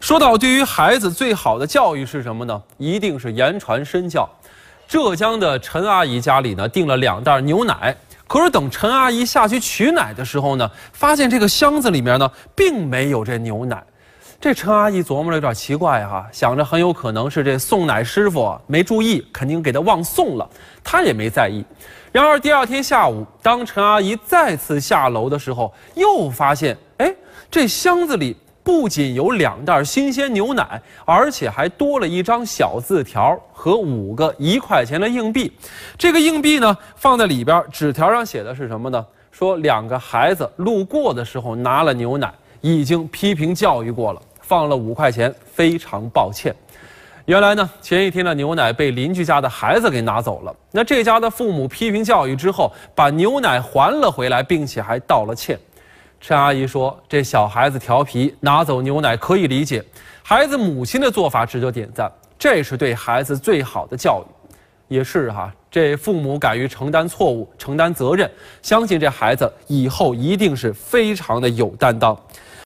说到对于孩子最好的教育是什么呢？一定是言传身教。浙江的陈阿姨家里呢订了两袋牛奶，可是等陈阿姨下去取奶的时候呢，发现这个箱子里面呢并没有这牛奶。这陈阿姨琢磨着有点奇怪哈，想着很有可能是这送奶师傅没注意，肯定给她忘送了，她也没在意。然而第二天下午，当陈阿姨再次下楼的时候，又发现，哎，这箱子里。不仅有两袋新鲜牛奶，而且还多了一张小字条和五个一块钱的硬币。这个硬币呢，放在里边，纸条上写的是什么呢？说两个孩子路过的时候拿了牛奶，已经批评教育过了，放了五块钱，非常抱歉。原来呢，前一天的牛奶被邻居家的孩子给拿走了。那这家的父母批评教育之后，把牛奶还了回来，并且还道了歉。陈阿姨说：“这小孩子调皮，拿走牛奶可以理解。孩子母亲的做法值得点赞，这是对孩子最好的教育。也是哈，这父母敢于承担错误、承担责任，相信这孩子以后一定是非常的有担当。”